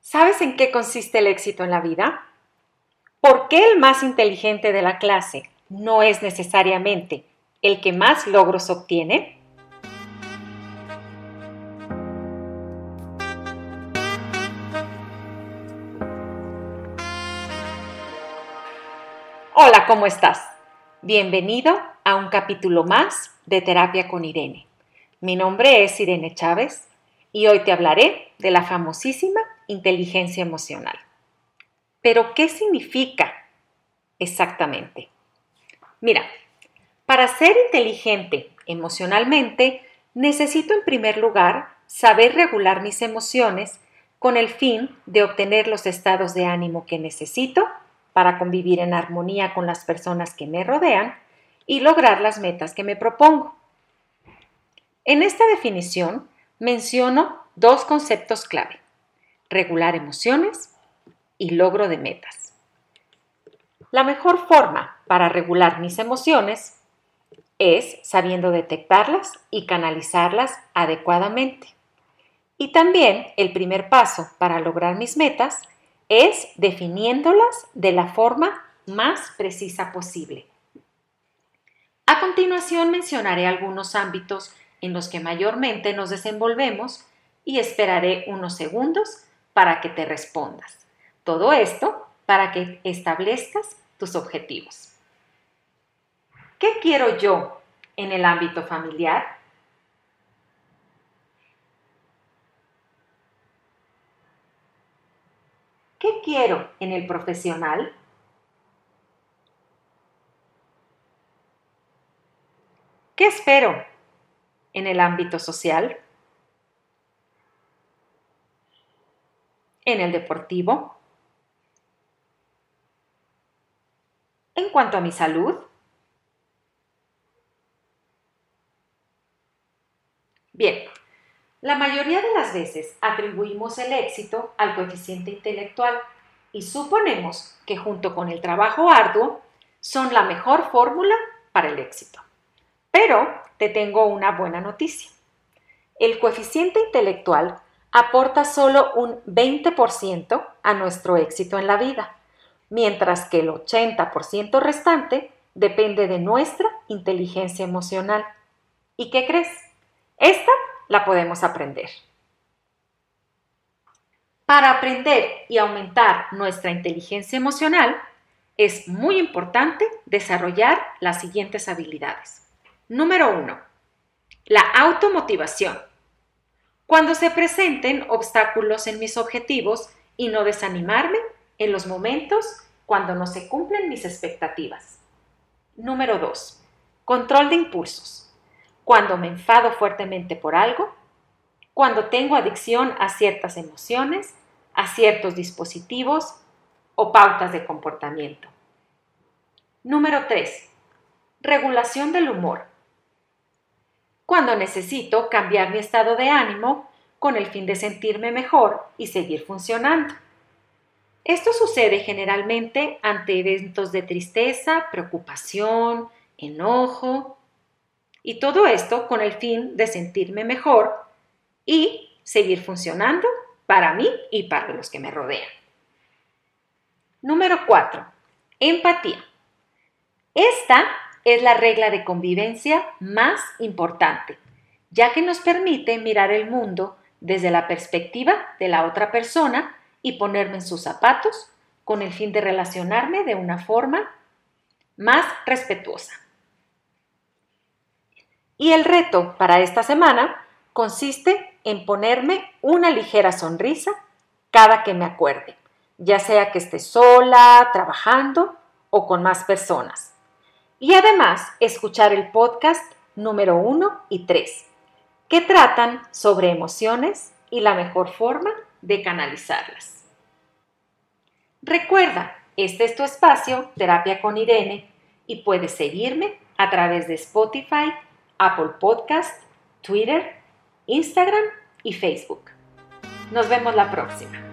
¿Sabes en qué consiste el éxito en la vida? ¿Por qué el más inteligente de la clase no es necesariamente el que más logros obtiene? Hola, ¿cómo estás? Bienvenido a un capítulo más de Terapia con Irene. Mi nombre es Irene Chávez y hoy te hablaré de la famosísima inteligencia emocional. Pero, ¿qué significa exactamente? Mira, para ser inteligente emocionalmente, necesito en primer lugar saber regular mis emociones con el fin de obtener los estados de ánimo que necesito para convivir en armonía con las personas que me rodean y lograr las metas que me propongo. En esta definición menciono dos conceptos clave, regular emociones y logro de metas. La mejor forma para regular mis emociones es sabiendo detectarlas y canalizarlas adecuadamente. Y también el primer paso para lograr mis metas es definiéndolas de la forma más precisa posible. A continuación mencionaré algunos ámbitos en los que mayormente nos desenvolvemos y esperaré unos segundos para que te respondas. Todo esto para que establezcas tus objetivos. ¿Qué quiero yo en el ámbito familiar? ¿Qué quiero en el profesional? ¿Qué espero en el ámbito social? ¿En el deportivo? En cuanto a mi salud, Bien, la mayoría de las veces atribuimos el éxito al coeficiente intelectual y suponemos que junto con el trabajo arduo son la mejor fórmula para el éxito. Pero te tengo una buena noticia. El coeficiente intelectual aporta solo un 20% a nuestro éxito en la vida, mientras que el 80% restante depende de nuestra inteligencia emocional. ¿Y qué crees? Esta la podemos aprender. Para aprender y aumentar nuestra inteligencia emocional, es muy importante desarrollar las siguientes habilidades. Número 1. La automotivación. Cuando se presenten obstáculos en mis objetivos y no desanimarme en los momentos cuando no se cumplen mis expectativas. Número 2. Control de impulsos. Cuando me enfado fuertemente por algo, cuando tengo adicción a ciertas emociones, a ciertos dispositivos o pautas de comportamiento. Número 3. Regulación del humor cuando necesito cambiar mi estado de ánimo con el fin de sentirme mejor y seguir funcionando. Esto sucede generalmente ante eventos de tristeza, preocupación, enojo, y todo esto con el fin de sentirme mejor y seguir funcionando para mí y para los que me rodean. Número 4. Empatía. Esta es la regla de convivencia más importante, ya que nos permite mirar el mundo desde la perspectiva de la otra persona y ponerme en sus zapatos con el fin de relacionarme de una forma más respetuosa. Y el reto para esta semana consiste en ponerme una ligera sonrisa cada que me acuerde, ya sea que esté sola, trabajando o con más personas y además escuchar el podcast número 1 y 3, que tratan sobre emociones y la mejor forma de canalizarlas. Recuerda, este es tu espacio, Terapia con Irene, y puedes seguirme a través de Spotify, Apple Podcast, Twitter, Instagram y Facebook. Nos vemos la próxima.